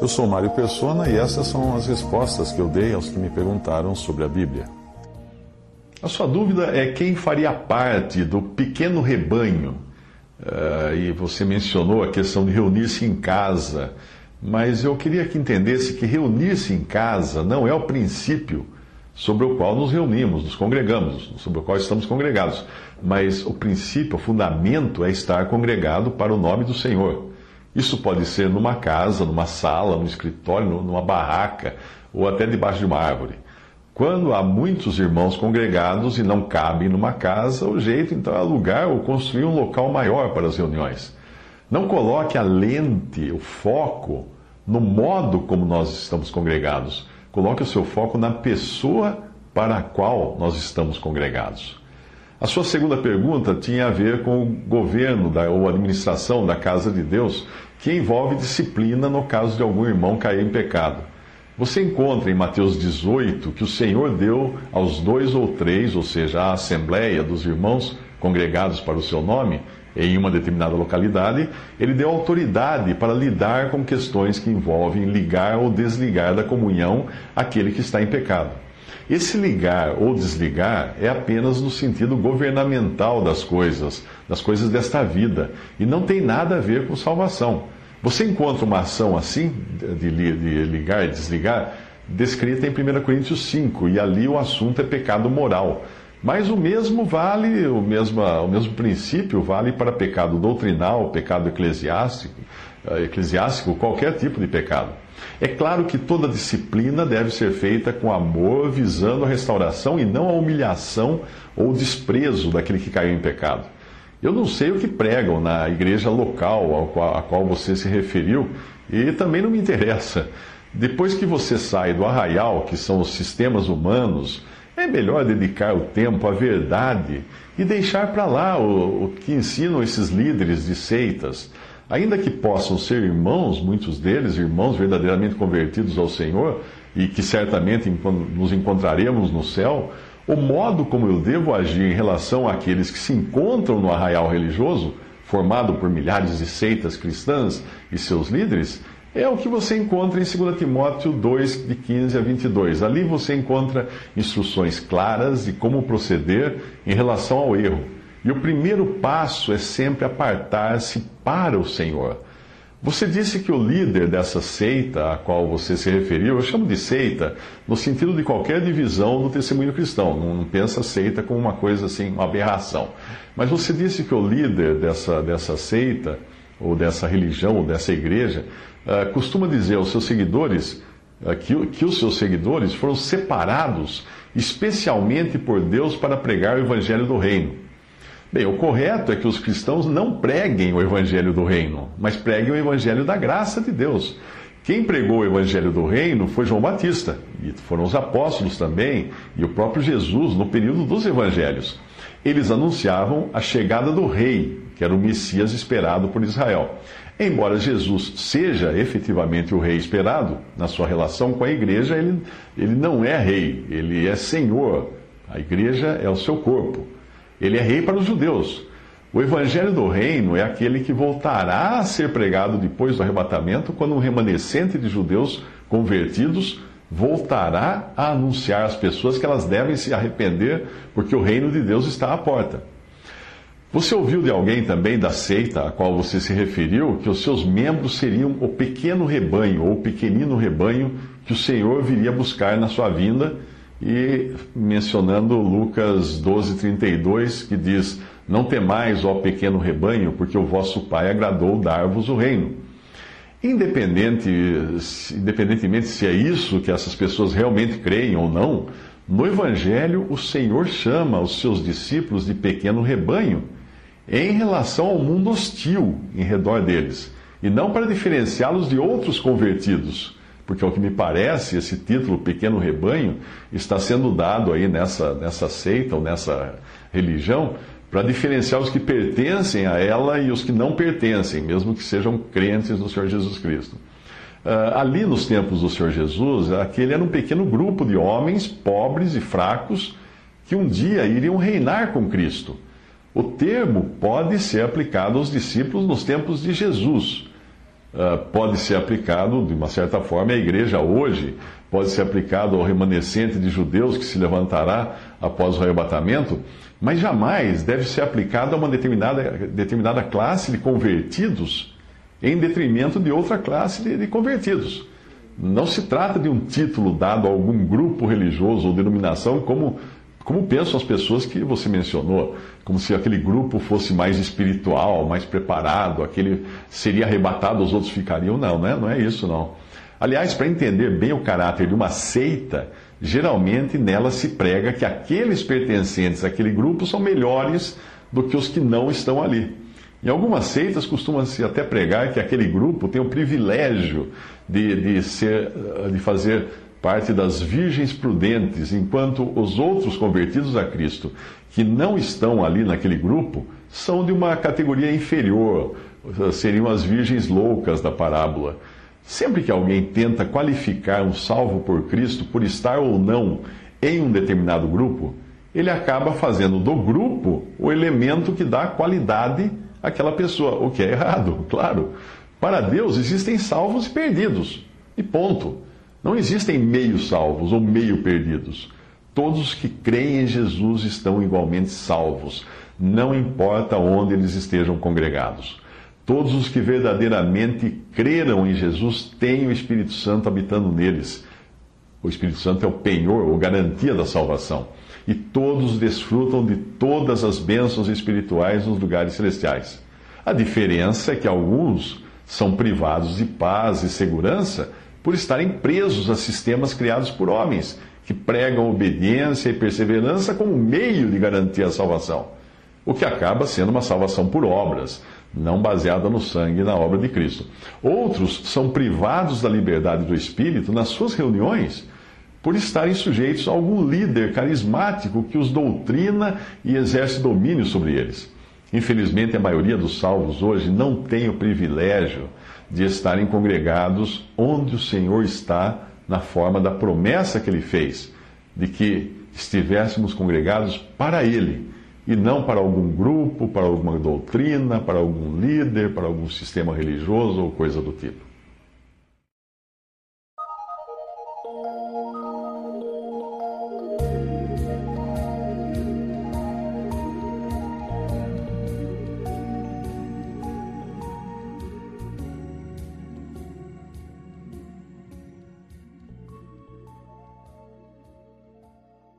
Eu sou Mário Persona e essas são as respostas que eu dei aos que me perguntaram sobre a Bíblia. A sua dúvida é quem faria parte do pequeno rebanho. Uh, e você mencionou a questão de reunir-se em casa, mas eu queria que entendesse que reunir-se em casa não é o princípio sobre o qual nos reunimos, nos congregamos, sobre o qual estamos congregados. Mas o princípio, o fundamento é estar congregado para o nome do Senhor. Isso pode ser numa casa, numa sala, num escritório, numa barraca ou até debaixo de uma árvore. Quando há muitos irmãos congregados e não cabem numa casa, o jeito então é alugar ou construir um local maior para as reuniões. Não coloque a lente, o foco, no modo como nós estamos congregados. Coloque o seu foco na pessoa para a qual nós estamos congregados. A sua segunda pergunta tinha a ver com o governo da, ou administração da casa de Deus, que envolve disciplina no caso de algum irmão cair em pecado. Você encontra em Mateus 18 que o Senhor deu aos dois ou três, ou seja, à assembleia dos irmãos congregados para o seu nome, em uma determinada localidade, ele deu autoridade para lidar com questões que envolvem ligar ou desligar da comunhão aquele que está em pecado. Esse ligar ou desligar é apenas no sentido governamental das coisas, das coisas desta vida, e não tem nada a ver com salvação. Você encontra uma ação assim, de, de ligar e desligar, descrita em 1 Coríntios 5, e ali o assunto é pecado moral. Mas o mesmo vale, o mesmo, o mesmo princípio vale para pecado doutrinal, pecado eclesiástico, eh, eclesiástico, qualquer tipo de pecado. É claro que toda disciplina deve ser feita com amor, visando a restauração e não a humilhação ou desprezo daquele que caiu em pecado. Eu não sei o que pregam na igreja local a qual você se referiu e também não me interessa. Depois que você sai do arraial, que são os sistemas humanos, é melhor dedicar o tempo à verdade e deixar para lá o, o que ensinam esses líderes de seitas Ainda que possam ser irmãos, muitos deles, irmãos verdadeiramente convertidos ao Senhor, e que certamente nos encontraremos no céu, o modo como eu devo agir em relação àqueles que se encontram no arraial religioso, formado por milhares de seitas cristãs e seus líderes, é o que você encontra em 2 Timóteo 2, de 15 a 22. Ali você encontra instruções claras de como proceder em relação ao erro e o primeiro passo é sempre apartar-se para o Senhor. Você disse que o líder dessa seita a qual você se referiu, eu chamo de seita no sentido de qualquer divisão do testemunho cristão. Não, pensa seita como uma coisa assim, uma aberração. Mas você disse que o líder dessa, dessa seita, ou dessa religião, ou dessa igreja, uh, costuma dizer aos seus seguidores uh, que, que os seus seguidores foram separados especialmente por Deus para pregar o evangelho do reino. Bem, o correto é que os cristãos não preguem o evangelho do reino, mas preguem o evangelho da graça de Deus. Quem pregou o evangelho do reino foi João Batista, e foram os apóstolos também, e o próprio Jesus no período dos evangelhos. Eles anunciavam a chegada do rei, que era o Messias esperado por Israel. Embora Jesus seja efetivamente o rei esperado, na sua relação com a igreja, ele, ele não é rei, ele é senhor. A igreja é o seu corpo. Ele é rei para os judeus. O evangelho do reino é aquele que voltará a ser pregado depois do arrebatamento, quando um remanescente de judeus convertidos voltará a anunciar às pessoas que elas devem se arrepender, porque o reino de Deus está à porta. Você ouviu de alguém também da seita a qual você se referiu que os seus membros seriam o pequeno rebanho ou o pequenino rebanho que o Senhor viria buscar na sua vinda e mencionando Lucas 12, 32, que diz: Não temais, ó pequeno rebanho, porque o vosso Pai agradou dar-vos o reino. Independente, independentemente se é isso que essas pessoas realmente creem ou não, no Evangelho o Senhor chama os seus discípulos de pequeno rebanho em relação ao mundo hostil em redor deles, e não para diferenciá-los de outros convertidos porque ao que me parece, esse título Pequeno Rebanho está sendo dado aí nessa, nessa seita ou nessa religião para diferenciar os que pertencem a ela e os que não pertencem, mesmo que sejam crentes no Senhor Jesus Cristo. Uh, ali nos tempos do Senhor Jesus, aquele era um pequeno grupo de homens pobres e fracos que um dia iriam reinar com Cristo. O termo pode ser aplicado aos discípulos nos tempos de Jesus pode ser aplicado, de uma certa forma, à igreja hoje, pode ser aplicado ao remanescente de judeus que se levantará após o arrebatamento, mas jamais deve ser aplicado a uma determinada, determinada classe de convertidos em detrimento de outra classe de, de convertidos. Não se trata de um título dado a algum grupo religioso ou denominação, como, como pensam as pessoas que você mencionou, como se aquele grupo fosse mais espiritual, mais preparado, aquele seria arrebatado, os outros ficariam. Não, não é, não é isso, não. Aliás, para entender bem o caráter de uma seita, geralmente nela se prega que aqueles pertencentes àquele grupo são melhores do que os que não estão ali. Em algumas seitas costuma-se até pregar que aquele grupo tem o privilégio de, de, ser, de fazer parte das virgens prudentes, enquanto os outros convertidos a Cristo, que não estão ali naquele grupo, são de uma categoria inferior, seriam as virgens loucas da parábola. Sempre que alguém tenta qualificar um salvo por Cristo por estar ou não em um determinado grupo, ele acaba fazendo do grupo o elemento que dá qualidade àquela pessoa, o que é errado, claro. Para Deus existem salvos e perdidos. E ponto. Não existem meio salvos ou meio perdidos. Todos os que creem em Jesus estão igualmente salvos, não importa onde eles estejam congregados. Todos os que verdadeiramente creram em Jesus têm o Espírito Santo habitando neles. O Espírito Santo é o penhor, ou garantia da salvação. E todos desfrutam de todas as bênçãos espirituais nos lugares celestiais. A diferença é que alguns são privados de paz e segurança por estarem presos a sistemas criados por homens, que pregam obediência e perseverança como meio de garantir a salvação, o que acaba sendo uma salvação por obras, não baseada no sangue e na obra de Cristo. Outros são privados da liberdade do espírito nas suas reuniões por estarem sujeitos a algum líder carismático que os doutrina e exerce domínio sobre eles. Infelizmente, a maioria dos salvos hoje não tem o privilégio de estarem congregados onde o Senhor está, na forma da promessa que ele fez, de que estivéssemos congregados para Ele e não para algum grupo, para alguma doutrina, para algum líder, para algum sistema religioso ou coisa do tipo.